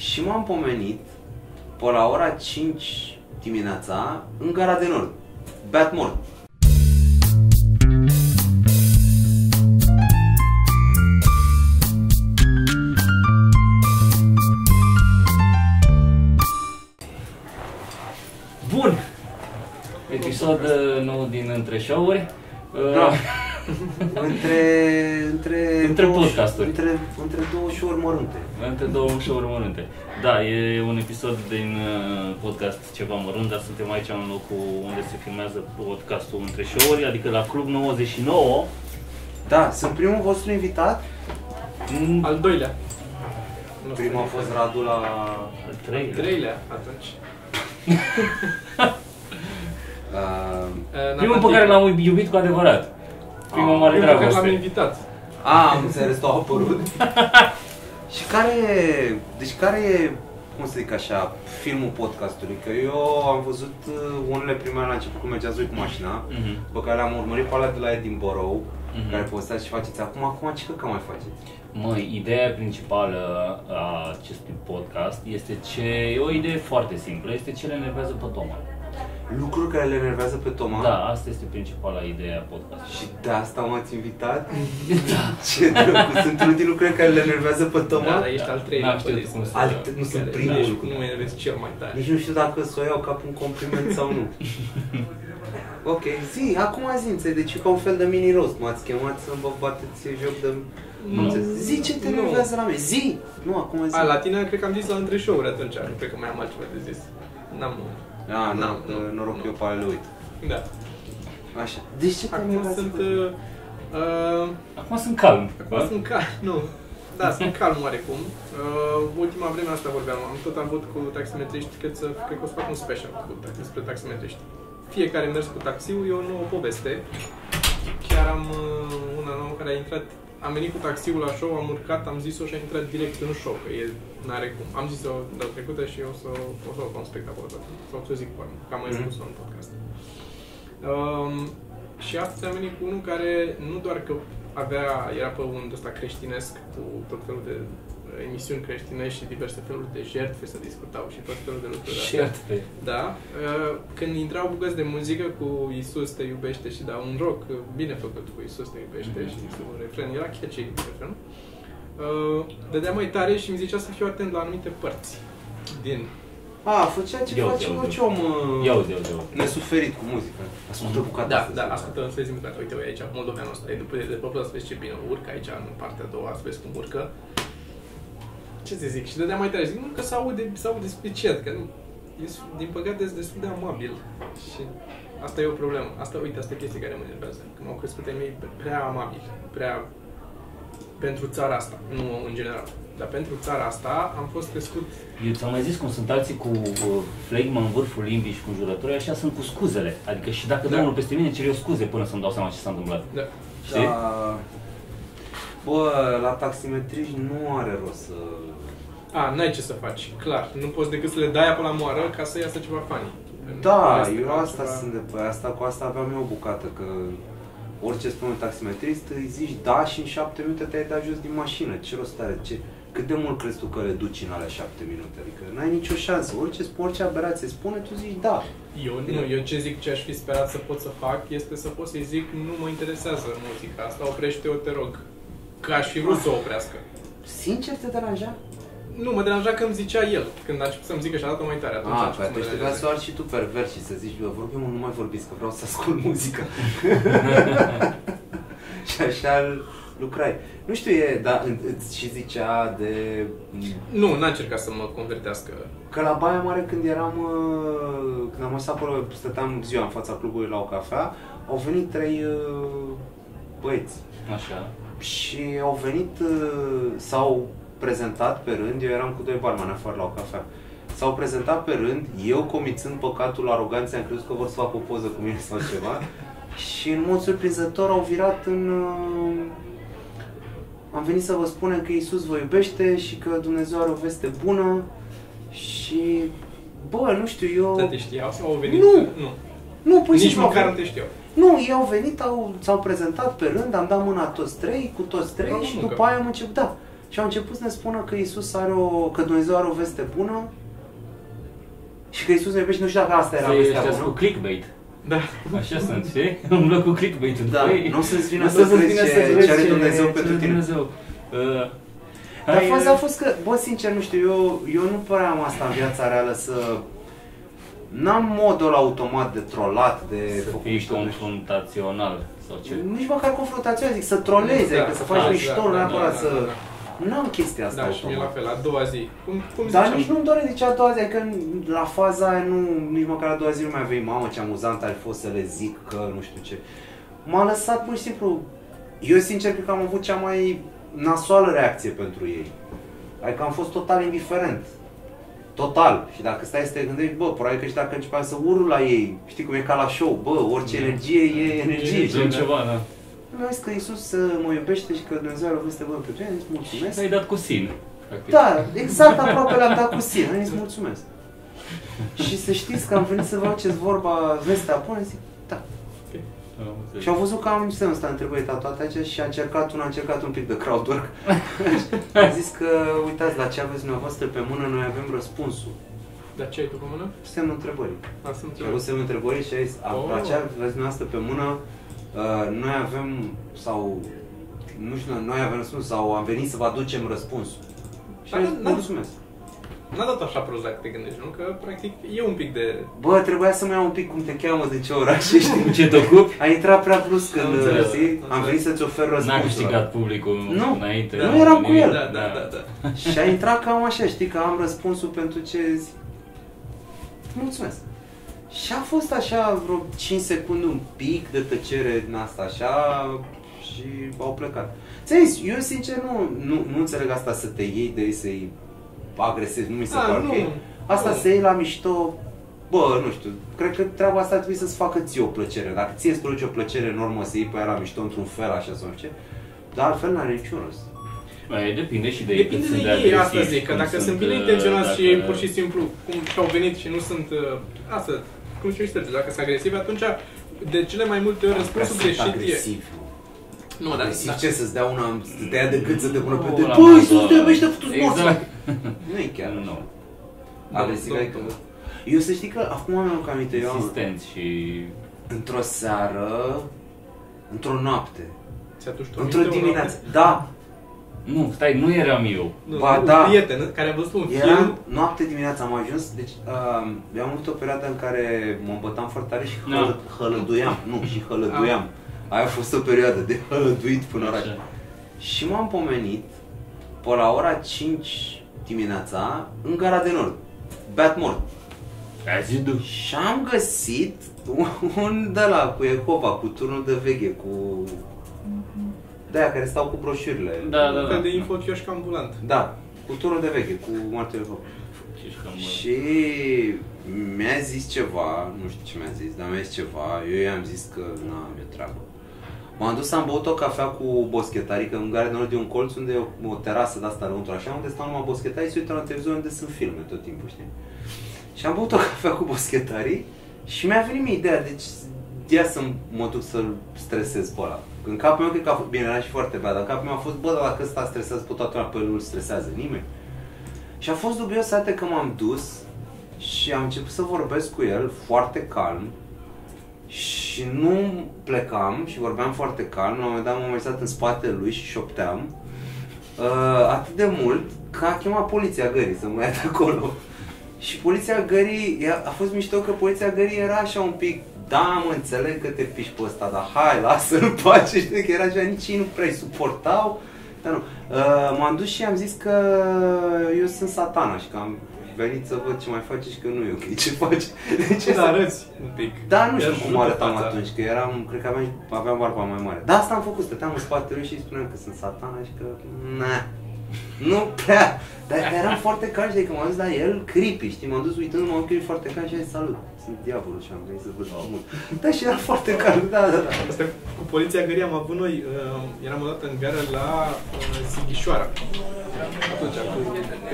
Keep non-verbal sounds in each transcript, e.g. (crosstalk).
și m-am pomenit pe la ora 5 dimineața în Gara de Nord. Beat mort. Bun! Episod uh, nou din Între Show-uri. Uh, Da. Între, între, Între două- podcasturi. Între, între două show-uri mărunte. Între două show-uri mărunte. Da, e un episod din uh, podcast ceva mărunt, dar suntem aici în locul unde se filmează podcastul Între Show-uri, adică la Club 99. Da, sunt primul vostru invitat. Mm, Al doilea. Nu știu. Primul a fost Radu la... Al treilea. treilea atunci. (laughs) Uh, Uh, Primul pe care l-am iubit cu adevărat. Prima Ah, mare Primul pe care l-am dragoste. invitat. a, am înțeles, tu au apărut. (laughs) și care e, deci care e, cum să zic așa, filmul podcastului? Că eu am văzut uh, unele primele la început cum mergeați voi cu mașina, Mhm. pe care le-am urmărit pe alea de la Edinburgh, Mhm. care postați și faceți acum, acum ce că mai faceți? Măi, ideea principală a acestui podcast este ce e o idee foarte simplă, este ce le enervează pe Toma. Lucruri care le enervează pe Toma? Da, asta este principala idee a podcastului. Și de asta m-ați invitat? (laughs) Da. Ce drăguț, sunt unul din lucrurile care le enervează pe Toma? Da, dar ești al treilea. N-am știut pe cum listă. să- Alt, nu sunt Care- primul da, lucru. Nu mă enervezi cel mai tare. Nici nu știu dacă să o iau ca pe un compliment sau nu. (laughs) ok, zi, acum zi, înțeleg, deci e ca un fel de mini roast. M-ați chemat să vă bateți joc de... Nu. înțeles. Zi ce te Nu. nervează la mine, zi! Nu, acum zi. A, la tine cred că am zis la între show-uri atunci, nu cred că mai am altceva de zis. N-am... A, nu, Nu, că nu, noroc nu. eu pe ale lui. Da. Așa. Deci ce te Acum nervează sunt... pe tine? Uh, uh, Acum sunt calm. acum sunt calm, nu. Da, sunt calm oarecum. Uh, ultima vreme asta vorbeam, am tot avut cu taximetriști, cred, să, cred că o să fac un special cu, taxi- despre taximetriști. Fiecare mers cu taxiul e o nouă poveste. Chiar am uh, una nouă care a intrat, am venit cu taxiul la show, am urcat, am zis-o și a intrat direct în show, că e, n-are cum. Am zis-o data trecută și o să o să o fac un spectacol tot. Sau să o zic pe urmă, că am mai Mhm. spus-o în podcast. Um, și astăzi am venit cu unul care nu doar că avea, era pe un ăsta creștinesc cu tot felul de uh, emisiuni creștinești și diverse feluri de jertfe să discutau și tot felul de lucruri astea. Șertfe. Da. Uh, Când intrau bucăți de muzică cu Isus te iubește și da, un rock uh, bine făcut cu Isus te iubește Mhm. și cu un refren, era catchy refren. Uh, dădea mai tare și mi zicea să fiu atent la anumite părți din A, făcea ce Ia face uite, ia orice uite. om uh, Ia uite, ia uite. nesuferit cu muzică. Ascultă bucata Da, asta. da, ascultă, să vezi bucata. Uite, uite aici, moldoveanul ăsta. E după de pe să vezi ce bine urcă aici, în partea a doua, să vezi cum urcă. Ce să zic? Și dădea mai tare. Zic, nu, că s-aude, s-aude special, că nu, e, din păcate, e destul de amabil. Și asta e o problemă. Asta, uite, asta e chestia care mă enervează. Că m-au crescut ai mei prea amabil, prea pentru țara asta, nu în general. Dar pentru țara asta am fost crescut Eu ți-am mai zis cum sunt alții cu uh, flegmă în vârful limbii și cu jurături, așa sunt cu scuzele. Adică și dacă Da. dă unul peste mine, cer eu scuze până să-mi dau seama ce s-a întâmplat. da, Știi? Da. Bă, la taximetriști nu are rost să... A, n-ai ce să faci, clar. Nu poți decât să le dai apă la moară ca să iasă ceva funny. Da, Nu este eu asta altceva. sunt de pe asta, cu asta aveam eu o bucată, că orice spune un taximetrist, îi zici da și în șapte minute te-ai dat jos din mașină. Ce rost are? Ce, cât de mult crezi tu că le duci în alea șapte minute? Adică n-ai nicio șansă. Orice, orice aberație spune, tu zici da. Eu nu, eu ce zic ce aș fi sperat să pot să fac este să pot să-i zic nu mă interesează muzica asta, oprește-o, te rog. Că aș fi vrut să o oprească. Sincer te deranja? Nu, mă deranja că îmi zicea el. Când a început să-mi zică și a dat-o mai tare, atunci a Ah, început păi să mă atunci trebuia deranjeze. să o arzi și tu pervers și să zici, bă, vorbim, nu mai vorbiți, că vreau să ascult (laughs) muzică. (laughs) și așa lucrai. Nu știu, e, dar îți și zicea de Nu, n-a încercat să mă convertească. Că la Baia Mare când eram, uh, când am stat acolo, stăteam ziua în fața clubului la o cafea, au venit trei uh, băieți Așa. Și au venit, uh, s-au prezentat pe rând, eu eram cu doi barmani afară la o cafea. S-au prezentat pe rând, eu comițând păcatul aroganței, am crezut că vor să facă o poză cu mine sau ceva (laughs) și în mod surprinzător au virat în... uh, Am venit să vă spunem că Isus vă iubește și că Dumnezeu are o veste bună și... Bă, nu știu, eu... Să te știau sau au venit? Nu. nu. Nu, pur și Nici simplu au măcar nu venit- te știau. Nu, ei au venit, au, s-au prezentat pe rând, am dat mâna toți trei, cu toți trei Bravo, și muncă. după aia am început, da. Și au început să ne spună că Isus are o, că Dumnezeu are o veste bună și că Isus ne iubește, nu știu dacă asta era Să vestea ăștia cu bună. clickbait. Da. Așa sunt, știi? Umblă cu clickbait-ul. Da, Băi, nu o să-ți vină nu să să-ți crezi vină ce- să crezi ce are Dumnezeu ce pentru are tine. Dumnezeu. Uh, Dar hai, faza a fost că, bă, sincer, nu știu, eu, eu nu prea am asta în viața reală să... N-am modul automat de trolat, de să făcut fii mișto de- confruntațional sau ce. Nici măcar confruntațional, zic, să trolezi, adică să faci da, mișto, da, nu da, neapărat da, să... da, da. N-am chestia asta Da, și mie la automat. fel, a doua zi. Cum, cum Dar ziceam? nici nu-mi dore de a doua zi, adică la faza aia nu, nici măcar a doua zi nu mai vei, mamă ce amuzant ar fi fost să le zic că nu știu ce. M-a lăsat pur și simplu, eu sincer cred că am avut cea mai nasoală reacție pentru ei. Adică am fost total indiferent. Total. Și dacă stai să te gândești, bă, probabil că și dacă începeam să urlu la ei, știi cum e ca la show, bă, orice energie e energie. Gen Și ceva, da. mi-a zis că Iisus uh, mă iubește și că Dumnezeu are o veste bună pentru tine, îți mulțumesc. Ai dat cu sine. practic. Da, exact aproape le-am dat cu sine, îți mulțumesc. Și să știți că am venit să vă faceți vorba vestea bună, zic, da. Am înțeles. Și au văzut că am semnul ăsta întrebări toate aici și a încercat, unul a încercat un pic de crowdwork. (laughs) a zis că, uitați, la ce aveți dumneavoastră pe mână, noi avem răspunsul. Dar ce ai tu pe mână? Semnul întrebării. A, sunt Și a avut semnul întrebării și a zis, oh. Oh. la ce aveți dumneavoastră pe mână, uh, noi avem, sau, nu știu, noi avem răspuns, sau am venit să vă aducem răspunsul. Și Dar a zis, n- n- mulțumesc. N-a dat așa prost dacă te gândești, nu? Că, practic, e un pic de... Bă, trebuia să-mi iau un pic cum te cheamă, de ce oraș (laughs) ești. Cu ce te ocupi? A intrat prea brusc Am când, înțeles, știi? am Am venit să-ți ofer N-a răspunsul. câștigat publicul Nu. înainte. Nu eram cu el. Da, da, da, da. Și a intrat cam așa, știi, că am răspunsul pentru ce zic. Mulțumesc. Și a fost așa vreo 5 secunde, un pic de tăcere din asta, așa, și au plecat. Ți-am zis, eu sincer nu, nu, nu înțeleg asta să te iei de ei, să-i agresezi, nu mi se Ah, pare nu, ok. Asta nu. să iei la mișto, bă, nu știu, cred că treaba asta ar trebui să-ți facă ție o plăcere. Dacă ție îți produce o plăcere normă să iei pe aia la mișto într-un fel așa sau nu știu ce, dar altfel n-are niciun rost. Mai depinde și de ei Depinde cât de sunt ei, asta agresivi, zic, că cum dacă sunt bine uh, intenționați și dacă- pur și simplu cum și-au venit și nu sunt, uh, asta, cum și Sergiu, dacă sunt agresivi, atunci de cele mai multe ori răspunsul Prea sunt greșit e... agresiv. Nu, dar, agresiv da. ce să-ți dea una, să te ia de cât să te pună pe Nu, de la Băi, modă- să te iubește fătus morți! Exact. (laughs) Nu e chiar Nu. Agresiv, Nu, adică... nu. Eu să știi că acum mi-am cam aminte, eu am, Insistenți și... într-o seară, într-o noapte, Ți-a dus tu într-o aminte o dimineață, noapte? da, Nu, stai, nu eram eu. Nu, Ba, un da. prieten care a văzut un film. Eram noapte dimineața am ajuns, deci uh, eu am avut o perioadă în care mă îmbătam foarte tare și Da. hălă, hălăduiam, nu, și hălăduiam. Aia a fost o perioadă de hălăduit până oraș. Așa. Și m-am pomenit pe la ora 5 dimineața în Gara de Nord, beat mort. Ai zis tu. Și am găsit un, un de la cu Ecova, cu turnul de veche, cu... de care stau cu broșurile. Da, da, Un da. fel de infokioșc ambulant. Da, cu turnul de veche, cu martele Ecova. Și cam, uh, Și mi-a zis ceva, nu știu ce mi-a zis, dar mi-a zis ceva, eu i-am zis că n-am eu treabă. M-am dus, am băut o cafea cu boschetarii, că în Gara de Nord e un colț unde e o, o terasă de asta lăuntru, așa, unde stau numai boschetarii și se uită la televizor unde sunt filme tot timpul, știi? Și am băut o (laughs) cafea cu boschetarii și mi-a venit mie ideea, deci ia să mă duc să-l stresez pe ăla. În capul meu cred că a fost, bine, era și foarte bad, dar în capul meu a fost, bă, dar dacă ăsta stresează pe toată lumea, pe el nu-l stresează nimeni. Și a fost dubios atât că m-am dus și am început să vorbesc cu el foarte calm și nu plecam și vorbeam foarte calm. La un moment dat m-am mai stat în spatele lui și șopteam uh, atât de mult că a chemat poliția gării să mă ia de acolo. Și poliția gării, ea- a fost mișto că poliția gării era așa un pic da, mă înțeleg că te piși pe ăsta, dar hai, lasă-l pace, (laughs) știi că era așa, nici ei nu prea suportau. Dar nu. Uh, m-am dus și am zis că eu sunt satana și că am venit să văd ce mai face și că nu e ok (laughs) ce face. Deci Ce să arăți un pic. da, nu știu Ia cum ajută arătam fața. atunci, că eram, cred că aveam, aveam barba mai mare. Da, asta am făcut, stăteam în spatele lui și îi spuneam că sunt satana și că, na, nu prea. Dar, dar eram foarte calm, de că m-am dus la el, creepy, știi, m-am dus uitându-mă în ochiul foarte calm și am zis, salut, sunt diavolul și am venit să văd mult. Da, și era foarte calm, da, da, da. Asta cu poliția gării am avut noi, uh, eram odată în gară la uh, Sighișoara. Atunci, cu,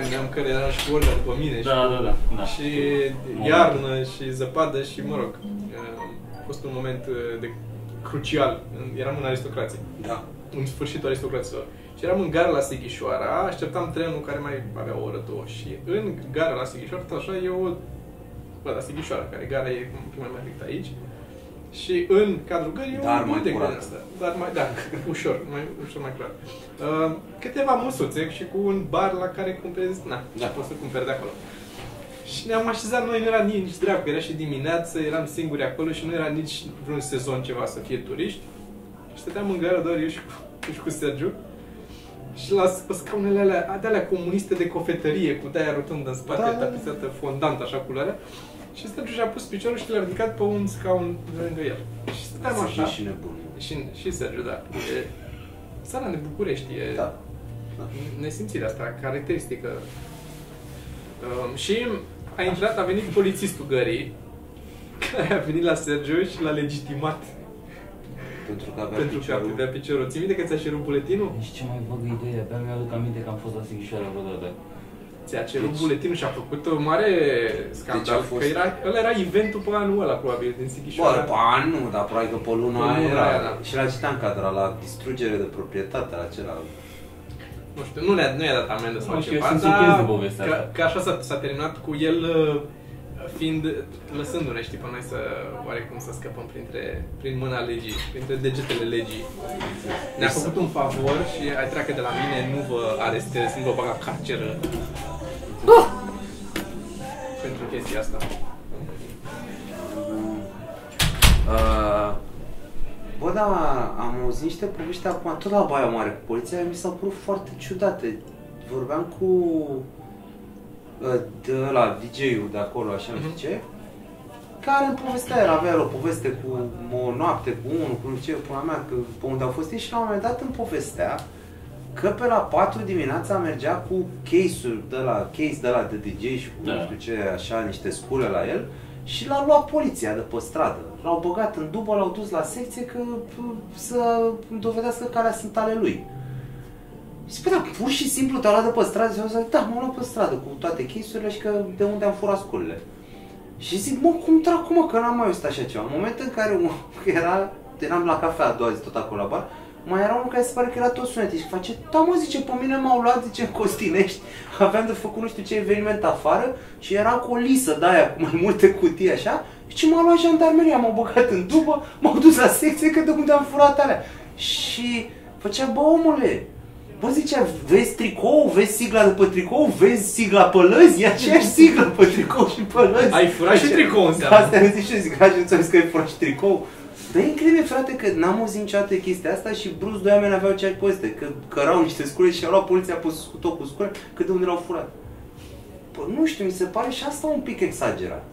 gândeam că era și Olga după mine. și, Da, da, da, da. Și iarnă și zăpadă și, mă rog, uh, a fost un moment uh, de crucial. Eram în aristocrație. Da. În sfârșitul aristocraților. Și eram în gara la Sighișoara, așteptam trenul care mai avea o oră, două. Și în gara la Sighișoara, tot așa, e o... Bă, la Sighișoara, care gara e un pic mai mare decât aici. Și în cadrul gării e Dar un mai de curat. asta. Dar mai, da, (laughs) ușor, mai, ușor mai curat. Uh, câteva măsuțe și cu un bar la care cumperi, na, Da. da. poți să cumperi de acolo. Și ne-am așezat noi, nu era nici dreaptă, că era și dimineață, eram singuri acolo și nu era nici vreun sezon ceva să fie turiști. Și stăteam în gara doar eu și cu, eu (laughs) și cu Sergiu. Și la pe scaunele alea, de alea comuniste de cofetărie, cu de-aia rotundă în spate, Da, da, da, da. tapizată fondant, așa culoarea. Și Sergiu și-a pus piciorul și l-a ridicat pe un scaun lângă el. Și stăteam așa. și nebun. Și, și Sergiu, da. E, țara de București, e Da. nesimțirea asta caracteristică. Um, și a intrat, a venit polițistul gării, (laughs) care a venit la Sergiu și l-a legitimat Pentru că avea pentru că piciorul. avea piciorul. Ții minte că ți-a cerut buletinul? Nici ce mai văg idee, abia mi-aduc aminte că am fost la Sighișoara vreodată. Ți-a cerut Deci- buletinul și a făcut o mare scandal. Deci a fost- Că era, ăla era eventul pe anul ăla, probabil, din Bă, Sighișoara. ba, nu, dar probabil că pe luna Pe aia luna era. aia, da. Și la ce te-am cadrat? La distrugere de proprietate, la acela. Nu știu, nu, ne-a, nu i-a dat amendă sau Nu știu, eu ceva, sunt dar surprins de povestea că, asta. că așa s-a, s-a terminat cu el uh, fiind, lăsându-ne, știi, pe noi să, oarecum să scăpăm printre, prin mâna legii, printre degetele legii. Ne-a Deci făcut un favor și ai treacă de la mine, nu vă arestez, nu vă bag la carceră. Pentru chestia asta. Uh, bă, da, am auzit niște povești acum, tot la Baia Mare cu poliția, mi s-au părut foarte ciudate. Vorbeam cu uh, de la DJ-ul de acolo, așa nu știu Mhm. ce, care îmi povestea, el avea el o poveste cu o noapte, cu unul, cu nu știu ce, până mea, că, pe unde au fost ei și la un moment dat îmi povestea că pe la 4 dimineața mergea cu case-ul de la, case de la de DJ și cu Da. nu știu ce, așa, niște scule la el și l-a luat poliția de pe stradă. L-au băgat în dubă, l-au dus la secție că p- să dovedească care sunt ale lui. Și zic, "Bă, da, pur și simplu te-au luat de pe stradă și au zis, da, m-au luat pe stradă cu toate chisurile și că de unde am furat sculele. Și zic, mă, cum dracu, mă, că n-am mai auzit așa ceva. În momentul în care un, (laughs) era, eram la cafea a doua zi tot acolo la bar, mai era unul care se pare că era tot sunet și face, da mă, zice, pe mine m-au luat, zice, în Costinești, (laughs) aveam de făcut nu știu ce eveniment afară și era cu o lisă de aia, cu mai multe cutii așa, și m-a luat jandarmeria, m-au băgat în dubă, m-au dus la secție că de unde am furat alea. Și făcea, bă, omule, Bă, zicea, vezi tricou, vezi sigla de pe tricou, vezi sigla pe lăzi, e aceeași siglă pe tricou și pe lăzi. Ai furat și Așa- tricou, Da, înseamnă. asta am zis și eu, zic, așa nu ți că ai furat și tricou. Dar e incredibil, frate, că n-am auzit niciodată chestia asta și brusc doi oameni aveau aceeași poveste, că cărau niște scule și au luat poliția pe cu tot cu scule, că de unde l-au furat. Păi nu știu, mi se pare și asta un pic exagerat.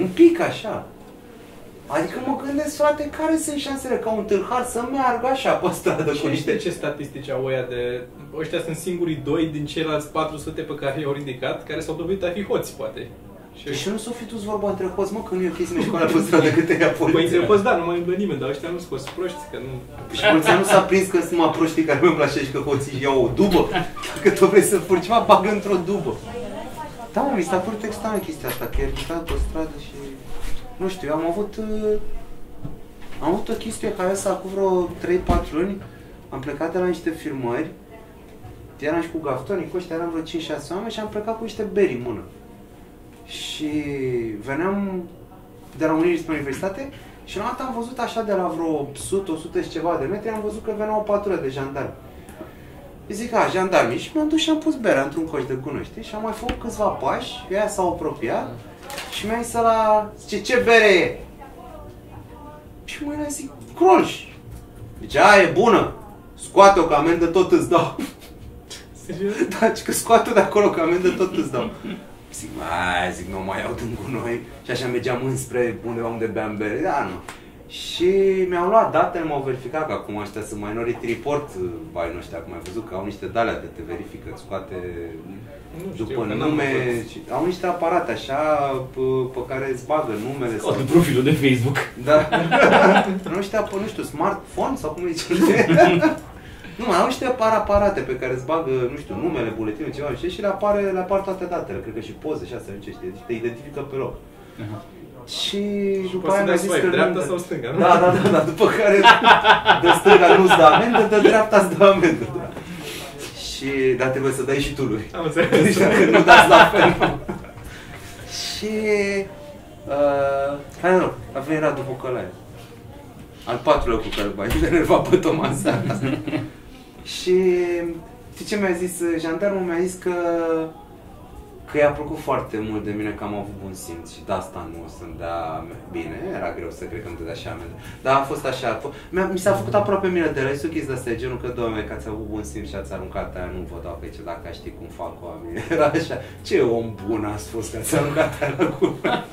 Un pic așa. Adică mă gândesc, frate, care sunt șansele ca un tâlhar să meargă așa pe stradă cu Și niște... niște ce statistici au ăia de... Ăștia sunt singurii doi din ceilalți 400 pe care i-au ridicat, care s-au dovedit a fi hoți, poate. Și Și nu s-o fi dus vorba între hoți, mă, că nu e ok să mergi cu alea pe (laughs) stradă cât te ia Păi poliția. între da, nu mai umblă nimeni, dar ăștia nu sunt scoți proști, că nu... Și poliția nu s-a prins că sunt mai proștii care merg la și că hoții își iau o dubă. Dacă tu vrei să furi ceva, bagă într-o dubă. Da, mă, mi s-a părut extraordinar chestia asta, că e ridicat pe stradă și... Nu știu, am avut... uh, Am avut o chestie care asta acum vreo 3-4 luni. Am plecat de la niște filmări. Eram și cu gaftoni, cu ăștia eram vreo 5-6 oameni și am plecat cu niște beri în mână. Și veneam de la Unirii spre universitate și la un dat am văzut așa de la vreo 100, 100 și ceva de metri, am văzut că venea o patrulă de jandarmi. Și zic, a, jandarmii, și mi-am dus și am pus berea într-un coș de gunoi, știi? Și am mai făcut câțiva pași, ea s-au apropiat și mi-a zis la, zice, ce bere e? Și mă era zic, Crolș. Zice, a, e bună. Scoate-o, că amendă tot îți dau. Serios? (laughs) Da, ci că scoate de acolo, că amendă tot îți dau. Zic, mai, zic, nu mai iau din gunoi. Și așa mergeam înspre undeva unde beam bere. Da, nu. Și mi-au luat datele, m-au verificat că acum ăștia sunt Minority Report, bai nu știu, acum ai văzut că au niște dalea de te verifică, îți scoate Nu știu, după că n-am nume, văzut. și au niște aparate așa pe, pe care îți bagă numele Scoate profilul de Facebook. da. (laughs) nu știu, pe, nu știu, smartphone sau cum îi zice. (laughs) nu, mai au niște apar- aparate pe care îți bagă, nu știu, numele, buletinul, ceva și și le, apare, le apar toate datele, cred că și poze și astea, nu știu, și te identifică pe loc. Aha. Și Și după poți aia să mi-a dai zis swipe, că dreapta nu- sau stânga, nu? Da, da, da, da, după care (laughs) de stânga nu-ți dă amendă, de dreapta îți dă amendă. Da. Și, dar trebuie să dai și tu lui. Am înțeles. Deci dacă nu dați la fel. și, uh, hai noroc, a venit Radu Bucălaia. Al patrulea cu care m-a enervat (laughs) pe Tomaș în seara asta. Și știi ce mi-a zis jandarmul? Mi-a zis că că i-a plăcut foarte mult de mine că am avut bun simț și de asta nu o să-mi dea bine, era greu să cred că îmi dădea și amendă. Dar a fost așa, mi-a, mi s-a făcut aproape mine de rest, chestia asta e genul că, doamne, că ați avut bun simț și ați aruncat aia, nu vă dau pe ce dacă aș ști cum fac oamenii. (laughs) Era așa, ce om bun ați fost că ați aruncat aia la gură.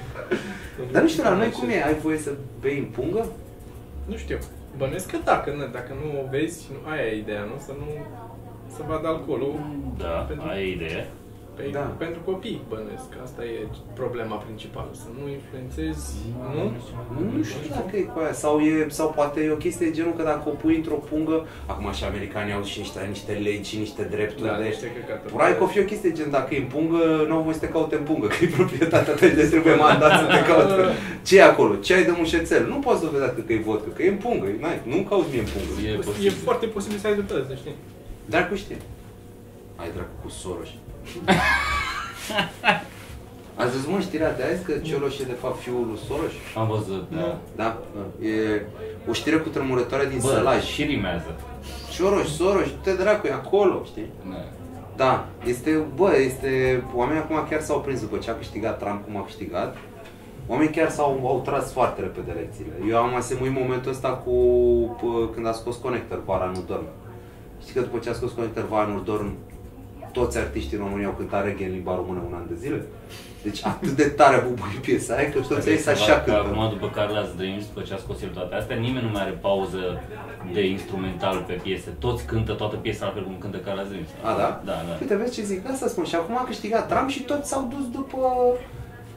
(laughs) Dar nu știu, la noi cum e? Ai voie să bei în pungă? Nu știu. Bănuiesc că dacă, nu, dacă nu o vezi, nu, aia e ideea, nu? Să nu să vadă alcoolul. Da, Pentru- ai idee. Pe, Da. Pentru copii, bănuiesc. Asta e problema principală. Să nu influențezi, nu? Nu știu dacă e cu aia. Sau, e, sau poate e o chestie de genul că dacă o pui într-o pungă, acum și americanii au și niște, niște legi și niște drepturi Da, de... niște căcaturi. Probabil că o fi o chestie gen dacă e în pungă, nu au voie să te caute în pungă, (laughs) că e proprietatea ta și de trebuie mandat să te caute. (laughs) Ce e acolo? Ce ai de mușețel? Nu poți doveda că e vodka, că e în pungă. N-ai, nu cauți mie în pungă. E E posibil. foarte posibil să ai dreptate, să știi. Dracu știe. Ai dracu cu Soros. Ați văzut mă știrea de azi că Cioloș e de fapt fiul lui Soros? Am văzut, da. Da, e o știre cu tremurătoare din Bă, Sălaj. și rimează. Soros, Soros, te dracu, e acolo, știi? Da. Da, este, bă, este, oamenii acum chiar s-au prins după ce a câștigat Trump cum a câștigat. Oamenii chiar s-au au tras foarte repede lecțiile. Eu am asemuit momentul ăsta cu pă, când a scos Connector, Vara nu dorm. Știi că după ce a scos Connector, Vara nu dorm, toți artiștii în România au cântat reggae în limba română un an de zile. Deci atât de tare a bubuit piesa aia că toți ei Adică așa că cântă. Acum, după Carla's Dreams, după ce a scos el toate astea, nimeni nu mai are pauză de instrumental pe piese. Toți cântă toată piesa la fel cum cântă Carla's Dreams. A, da? Da, da. Uite, vezi ce zic, asta spun. Și acum a câștigat Trump și toți s-au dus după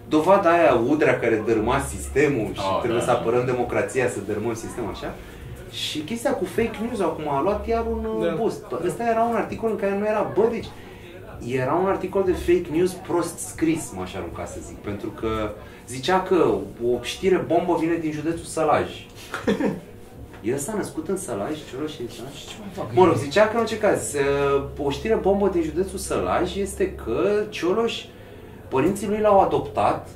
dovada aia udrea care dărâma sistemul și Oh, trebuie da, să da. apărăm democrația, să dărâmăm sistemul așa. Și chestia cu fake news acum a luat iar un Da. da. boost. Ăsta era un articol în care nu era, bă, deci era un articol de fake news prost scris, m-aș arunca să zic, pentru că zicea că o știre bombă vine din județul Sălaj. (laughs) El s-a născut în Sălaj, Cioloș e Sălaj? Mă rog, zicea că în orice caz, uh, o știre bombă din județul Sălaj este că Cioloș, părinții lui l-au adoptat,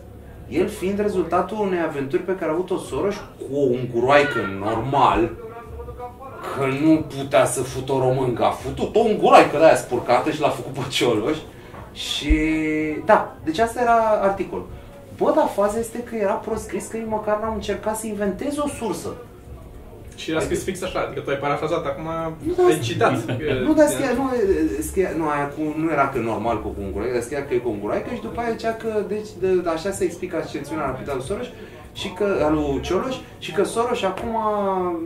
el fiind rezultatul unei aventuri pe care a avut-o Soros cu o unguroaică normal, că nu putea să fut o româncă, a futut o unguroaică de aia spurcată și l-a făcut pe Cioloș. Și da, deci asta era articol. Bă, dar faza este că era prost scris că ei măcar n-au încercat să inventeze o sursă. Și era scris fix așa, adică tu ai parafrazat, acum Nu, ai citat. (laughs) Nu, dar scria, nu, scria, nu, aia cu, nu era că normal cu conguraică, dar scria că e conguraică și după aia zicea că, deci, de, de, așa se explică ascensiunea rapidă a lui Soros și că, al lui Cioloș și că Soros acum,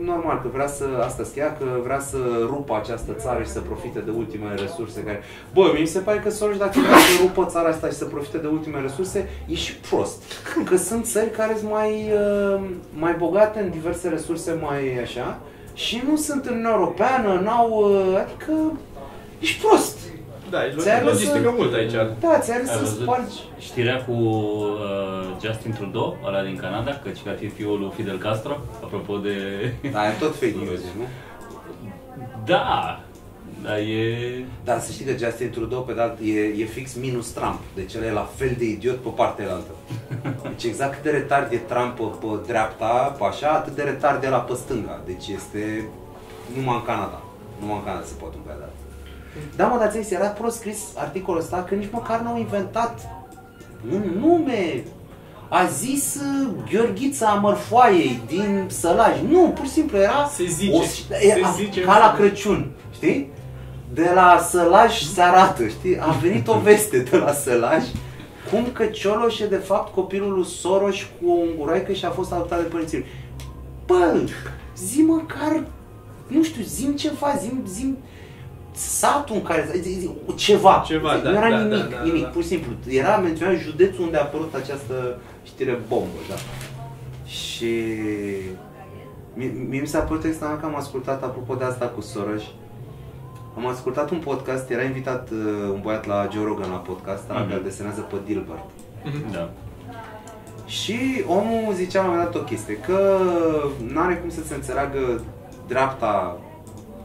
normal, că vrea să, asta scria, că vrea să rupă această țară și să profite de ultimele resurse care... Bă, mi se pare că Soros dacă vrea să rupă țara asta și să profite de ultimele resurse, e și prost. Că sunt țări care sunt mai, uh, mai bogate în diverse resurse mai așa și nu sunt în Uniunea Europeană, n-au, uh, adică ești prost. Da, e Ți-ai lo- logistică lăsat- mult aici. Da, ți-ar Ai să văzut spargi. știrea cu uh, Justin Trudeau, ăla din Canada, că că ar fi fiul lui Fidel Castro, apropo de... Da, e tot fake news, nu? Da! Dar e... Dar să știi că Justin Trudeau, pe de alt, e, e fix minus Trump. Deci el e la fel de idiot pe partea altă. Deci exact cât de retard e Trump pe, pe dreapta, pe așa, atât de retard e la pe stânga. Deci este numai în Canada. Numai în Canada se poate un băiat de altă. Da, mă, dar ți era prost scris articolul ăsta că nici măcar n-au inventat un nume. A zis uh, Gheorghița Mărfoaiei din Sălaj. Nu, pur și simplu era Se zice. o, Se era zice ca la asta. Crăciun, știi? De la Sălaj se arată, știi? A venit o veste de la Sălaj cum că Cioloș e de fapt copilul lui Soros cu o unguroaică și a fost adoptat de părinții lui. Bă, zi măcar, nu știu, zim ceva, zim, zim satul în care, zi, zi, ceva. Ceva, da, nu era da, nimic, da, da, nimic, da. pur și simplu. Era menționat județul unde a apărut această știre bombă, da. Și mie, mie mi s-a părut extraordinar că am ascultat, apropo de asta cu Soros, am ascultat un podcast, era invitat uh, un băiat la Joe Rogan la podcast, ăla Mhm. care desenează pe Dilbert. Da. Și omul zicea la un moment dat o chestie, că n-are cum să se înțeleagă dreapta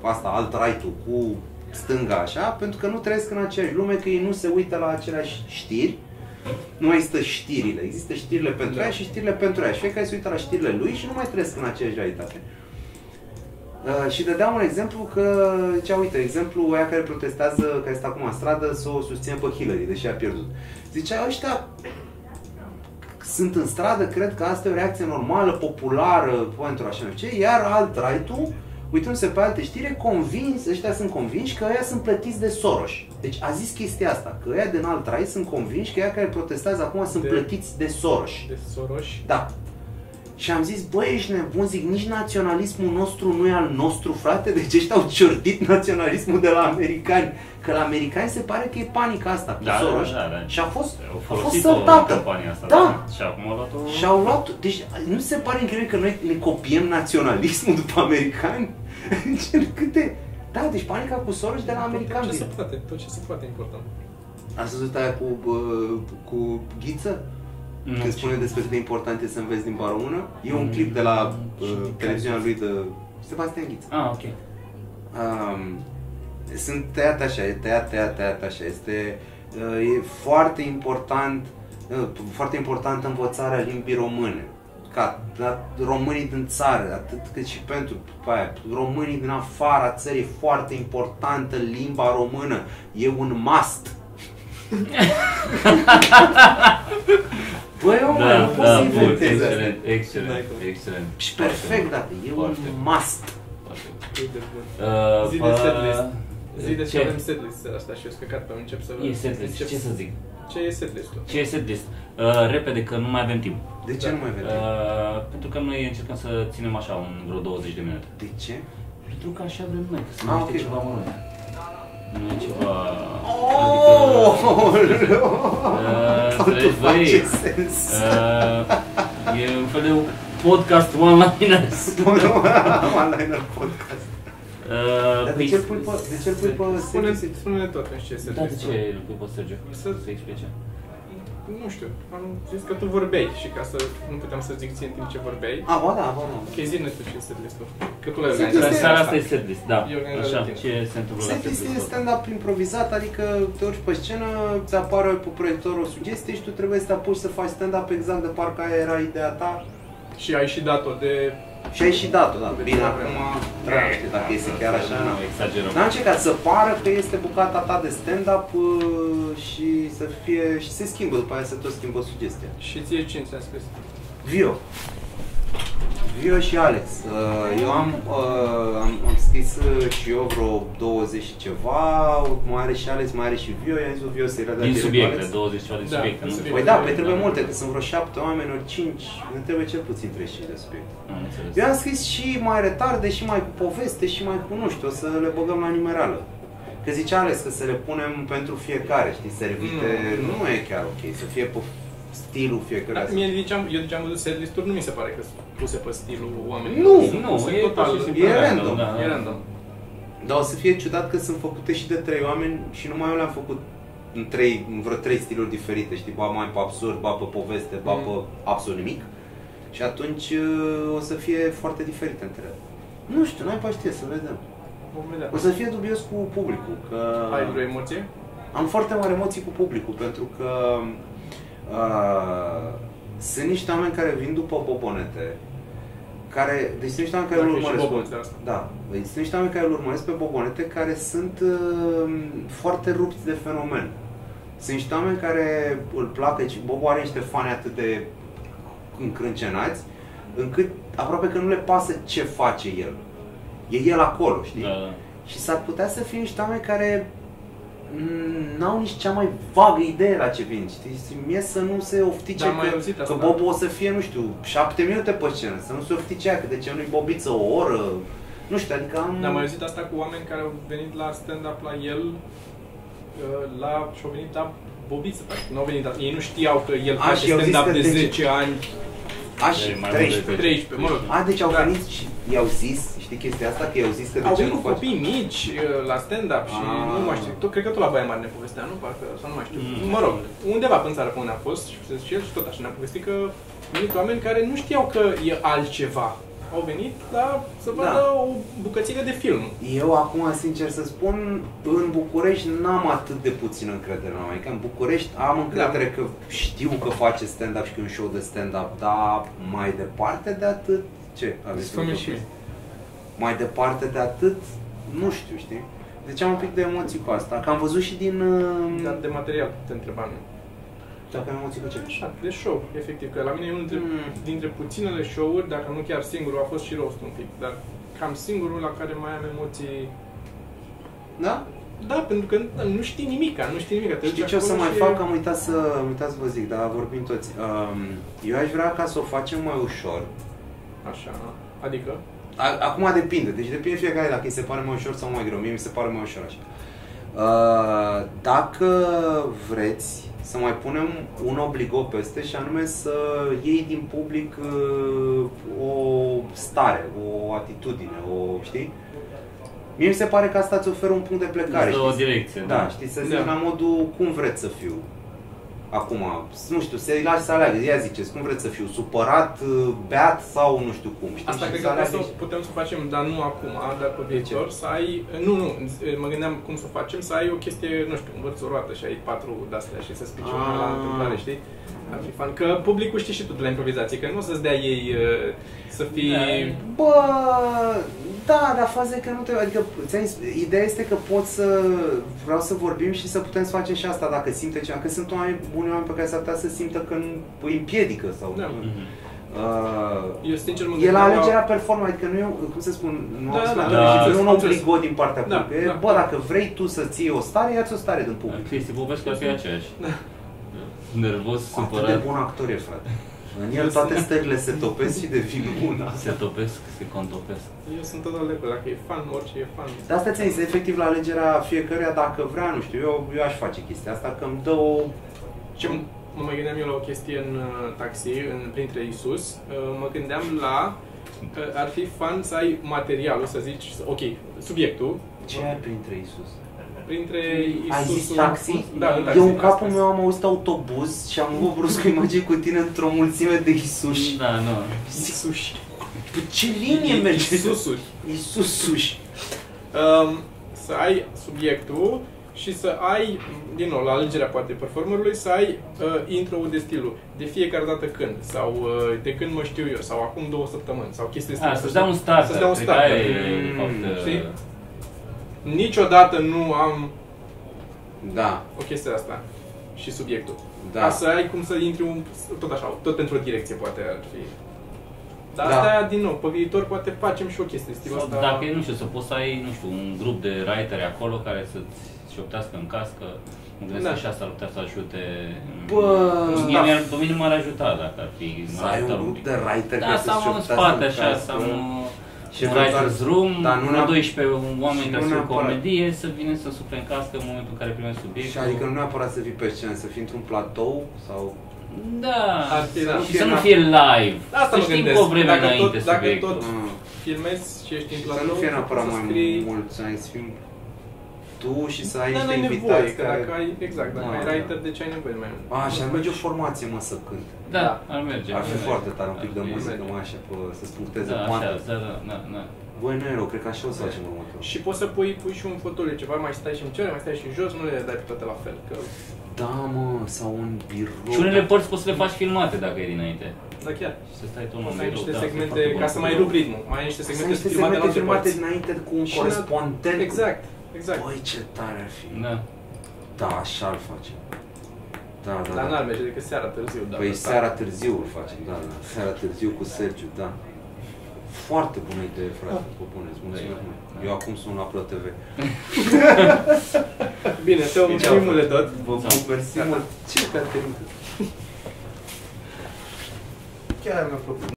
asta, alt-right-ul cu stânga așa, pentru că nu trăiesc în aceeași lume, că ei nu se uită la aceleași știri, nu mai există știrile, există știrile pentru Da. ea și știrile pentru ea. Și fiecare se uită la știrile lui și nu mai trăiesc în aceeași realitate. Uh, și dădeam un exemplu că, zicea, uite, exemplu aia care protestează, care este acum în stradă, să o susține pe Hillary, deși a pierdut. Zicea, ăștia sunt în stradă, cred că asta e o reacție normală, populară, pentru așa nu știu ce, iar alt right-ul, uitându-se pe alte știri, e convins, ăștia sunt convinși că ăia sunt plătiți de Soros. Deci a zis chestia asta, că ăia din alt right sunt convinși că ăia care protestează acum sunt De- plătiți de Soros. De Soros. Da. Și am zis, băi, ești nebun, zic, nici naționalismul nostru nu e al nostru, frate, deci ăștia au ciordit naționalismul de la americani. Că la americani se pare că e panica asta cu Da, da, Soros. da, da. Și a fost, Au a fost folosit-o în săltată. campania asta. Da. Și acum au luat-o... Și au luat, deci nu se pare incredibil că noi ne copiem naționalismul după americani? (laughs) Deci, Câte... Da, deci panica cu Soros de la Tot americani. ce se poate, tot ce se poate important. Ați văzut aia cu, bă, cu ghiță? Nu, Când ce- spune despre cât de important e să înveți limba română? E un Mm. clip de la uh, Și- televiziunea lui de Sebastian Ghiță. Ah, ok. Um, sunt tăiate așa, e tăiat, tăiat, tăiat așa. Este uh, e foarte important, uh, foarte importantă învățarea limbii române. Ca la românii din țară, atât cât și pentru după aia, românii din afara țării, e foarte importantă limba română. E un must. Băi, omule, nu poți da, să bun, inventezi asta. excelent, excelent, N-ai cum. excelent. Și perfect, da, e un Foarte bun. must. Foarte bun. Cât de bun. Uh, Zi de pa- setlist. Zi de ce ce? avem setlist seara asta și eu sunt căcat pe încep să E setlist, încep- ce să zic? Ce e setlist-ul? Ce e setlist? Uh, repede, că nu mai avem timp. De ce Da. nu mai vedem? Uh, pentru că noi încercăm să ținem așa un vreo 20 de minute. De ce? Pentru că așa vrem noi, că să Ah, nu ok. ceva mărunt. Nu e ceva... Oh! Adică... Uh, înțelegi, face băi, sens. uh, e un fel de podcast one-liners. One-liner podcast. Uh, Dar de păi, ce îl pui pe, de ce îl pui pe Spune, setlist? spune-ne tot în ce e Da, setlist de ce îl pui pe Sergio? Să- Să explice. Nu știu, am zis că tu vorbeai și ca să nu puteam să zic ție în timp ce vorbeai. A, ba da, ba da. Ok, zi-ne tu ce e setlist-ul. Că tu l-ai Setlist organizat. este- Seara asta e setlist, da. E organizat Așa, de tine. ce se întâmplă la Setlist e setlist stand-up improvizat, adică te urci pe scenă, ți apare pe proiector o sugestie și tu trebuie să te apuci să faci stand-up exact de parcă aia era ideea ta Și ai și dat-o de... și ai și dat-o, da. De Bine, ce acum, vrem? da, știi, dacă e să chiar așa, nu na. exagerăm. N-am încercat să pară că este bucata ta de stand-up uh, și să fie, și se schimbă, după aia se tot schimbă sugestia. Și ție cine ți-a scris? Vio. Vio și Alex. Uh, Eu am, uh, am, am scris uh, și eu vreo 20 și ceva, mai are și Alex, mai are și Vio, i-am zis lui Vio să-i redea Din direct cu subiecte, Alex. 20 ceva din Da, subiecte, din nu? subiecte. Păi da, păi trebuie multe, că sunt vreo 7 oameni, ori 5, ne trebuie cel puțin 35 de subiecte. Am înțeles. Eu am scris și mai retarde, și mai cu poveste, și mai cu, nu știu, o să le băgăm la numerală. Că zice Alex că să le punem pentru fiecare, știi, servite, Mm, nu e chiar ok, să fie pe stilul fiecare. Da, mie ziceam, eu ziceam văzut setlist-uri, nu mi se pare că sunt puse pe stilul oamenilor. Nu, Sunt Nu, puse e total, pur și simplu e random. da, da. E random. Dar o să fie ciudat că sunt făcute și de trei oameni și numai eu le-am făcut în, trei, în vreo trei stiluri diferite, știi, ba mai pe absurd, ba pe poveste, ba Mm. pe absolut nimic. Și atunci uh, o să fie foarte diferite între ele. Nu știu, n-ai pe știe, să vedem. Vom vedea. O să fie dubios cu publicul, că Ai vreo emoție? am foarte mari emoții cu publicul, pentru că uh, sunt niște oameni care vin după bobonete, care, deci sunt niște oameni care Dacă îl e și urmăresc. Bobonete asta. Da, deci sunt niște oameni care îl urmăresc pe Bobonete care sunt uh, foarte rupți de fenomen. Sunt niște oameni care îl placă și Bobo are niște fani atât de încrâncenați, încât aproape că nu le pasă ce face el. E el acolo, știi? Da, da. Și s-ar putea să fie niște oameni care mm, n-au nici cea mai vagă idee la ce vin, știi? Și mie să nu se oftice Da, am mai că, auzit că asta. Bobo o să fie, nu știu, șapte minute pe scenă, să nu se oftice aia, că de ce nu-i Bobiță o oră, nu știu, adică am... Dar am mai auzit asta cu oameni care au venit la stand-up la el, uh, la, și-au venit la Bobiță, practic. Nu au venit la, ei nu știau că el A, face și au zis stand-up că de de ce- 10 ani, A, și E mai mult de 13. 13, mă rog. A, deci au Da. venit și i-au zis, Știi chestia asta? Că i-au zis că de Au ce venit nu faci? copii mici uh, la stand-up și Ah. nu mai știu, tot, cred că tot la Baia Mare ne povestea, nu? Parcă, sau nu mai știu. Mm. Mă rog, undeva pe în țară pe unde a fost și și el și tot așa ne-a povestit că au venit oameni care nu știau că e altceva. Au venit la să vadă Da. o bucățică de film. Eu acum, sincer să spun, în București n-am atât de puțin încredere în oameni. Adică în București am încredere Da. că știu că face stand-up și că e un show de stand-up, dar mai departe de atât, ce aveți? Spune în și București? Mai departe de atât, nu știu, știi? Deci am un pic de emoții cu asta. Că am văzut și din... uh, Dar de material te întrebam eu. Dacă am emoții cu ce? Așa, de show, efectiv. Că la mine e unul dintre, Mm. dintre puținele show-uri, dacă nu chiar singurul, a fost și rost un pic. Dar cam singurul la care mai am emoții... Da? Da, pentru că nu știi nimica, nu știi nimica. Te duci Știi ce o să acolo mai și- fac? Am uitat să, am uitat să vă zic, dar vorbim toți. Um, eu aș vrea ca să o facem mai ușor. Așa, adică... A- Acum depinde, deci depinde fiecare dacă îi se pare mai ușor sau mai greu. Mie mi se pare mai ușor așa. Uh, dacă vreți să mai punem un obligo peste și anume să iei din public uh, o stare, o atitudine, o, știi? Mie mi se pare că asta îți oferă un punct de plecare. Îți dă o știi? direcție, Da, da. știi, să zici Da. la modul cum vreți să fiu. Acum, nu știu, să-i lași să aleagă, ia ziceți, cum vreți să fiu, supărat, beat sau nu știu cum, știi? Asta Și cred să că putem aleagă să, și- putem să o facem, dar nu acum, dar pe viitor, să ai... Nu, nu, mă gândeam cum să o facem, să ai o chestie, nu știu, învăț o roată și ai patru de-astea și să spici una la Ah. întâmplare, știi? Ar fi fan. Că publicul știe și tu de la improvizație, că nu o să-ți dea ei uh, să fii... Da. Bă, da, dar faza e că nu te... Adică, ți-am zis, ideea este că pot să... Vreau să vorbim și să putem să facem și asta dacă simte ceva. Că sunt oameni, buni oameni pe care s-ar putea să simtă că nu îi împiedică sau... Da. Mhm. Uh, Eu sincer mă E la gândeam alegerea performă, adică nu e, cum să spun, nu Da, am spus da, la da, televizie, da, nu e un am înțeles. obligo din partea Da, publică. E, da. Bă, dacă vrei tu să-ți iei o stare, ia-ți o stare din public. Cristi Popescu ar fi aceeași. Da. Nervos, Atât de supărat, bun actor e, frate. În el toate stările se topesc și devin una. se topesc, se contopesc. Eu sunt total de acord, dacă e fan, orice e fan. De asta ți-am zis, efectiv, la alegerea fiecăruia, dacă vrea, nu știu, eu, eu aș face chestia asta, că îmi dă o... Ce mă mă mai gândeam eu la o chestie în uh, taxi, în, printre Isus, uh, mă gândeam la că ar fi fan să ai materialul, să zici, ok, subiectul, Ce ai printre Isus? Printre Ai Isus zis taxi? Da, în taxi. Eu în capul asta. meu am auzit autobuz și am avut brusc o imagine cu tine într-o mulțime de Isus. Da, nu. Isus. Pe ce linie merge? Isusuri. Isusuși. Um, să ai subiectul și să ai, din nou, la alegerea poate performerului, să ai uh, intro de stilul de fiecare dată când, sau uh, de când mă știu eu, sau acum două săptămâni, sau chestii de A, stil. să-ți dea un start. Să-ți dea un cred că start. aia e, Mm, de fapt, știi? Uh, Niciodată nu am Da, o chestie asta și subiectul. da. Ca să ai cum să intri un, tot așa, tot pentru o direcție poate ar fi. Dar Da. asta, din nou, pe viitor poate facem și o chestie de stilul Sau ăsta. dacă e, nu știu, să poți să ai, nu știu, un grup de writeri acolo care să-ți șoptească în cască. Mă gândesc Da. că și asta ar putea să ajute. Bă, Mie da. mi-ar, pe mine m-ar ajuta dacă ar fi. Să m-ar ai ajuta un grup pic. de writer Da, care să am să-ți în șoptească spate în așa, cască. să am uh, Și un eventual- writer's room, dar nu vreo neap- 12 oameni și care nu să o neapărat- comedie, să vină să suple în cască în momentul în care primesc subiectul. Și adică nu neapărat să fii pe scenă, să fii într-un platou sau... Da, Ar fi, da. și să nu fie live. Asta să mă știm gândesc. cu o vreme Dacă tot- înainte dacă subiectul. tot- Mm. filmezi și ești în Și să platou, nu fie neapărat să mai scrii- mulți, ai să fii tu și să ai Da, niște n-ai nevoie, invitați că care... dacă ai, exact, dacă Da, ai da. writer, de ce ai nevoie de mai mult? A, și ar merge o formație, mă, să cânt. Da, ar merge. Ar fi ar foarte merge. tare, un pic de Ar fi. muzică, mă, așa, pe, să-ți puncteze Da, așa, poanta. da, da, da, da. Băi, nu e rău, cred că așa o să facem următorul. Și poți să pui, pui și un fotoliu, ceva, mai stai și în cer, mai stai și în jos, nu le dai pe toate la fel. Că, Da, mă, sau un birou. Și unele părți poți să le faci filmate dacă e dinainte. da, chiar. Și să stai tot Poți în să ai birou, niște da, segmente, sunt foarte ca bun. să mai rup ritmul. Mai ai niște Să segmente niște filmate la segmente alte filmate părți. înainte cu un Și în- corespondent. Exact, exact. Băi, ce tare ar fi. Da. Da, așa îl facem. Da, da, Dar da. n-ar merge decât seara târziu. dacă Păi sta- seara târziu îl facem, da, da. Seara târziu cu Sergiu, da. Foarte bună idee, frate, vă puneți. Mulțumesc mult. Eu acum sunt la Pro TV. (laughs) Bine, te mulțumim mult de tot. Vă pup, mersi mult. Ce Caterin? Chiar mi-a plăcut.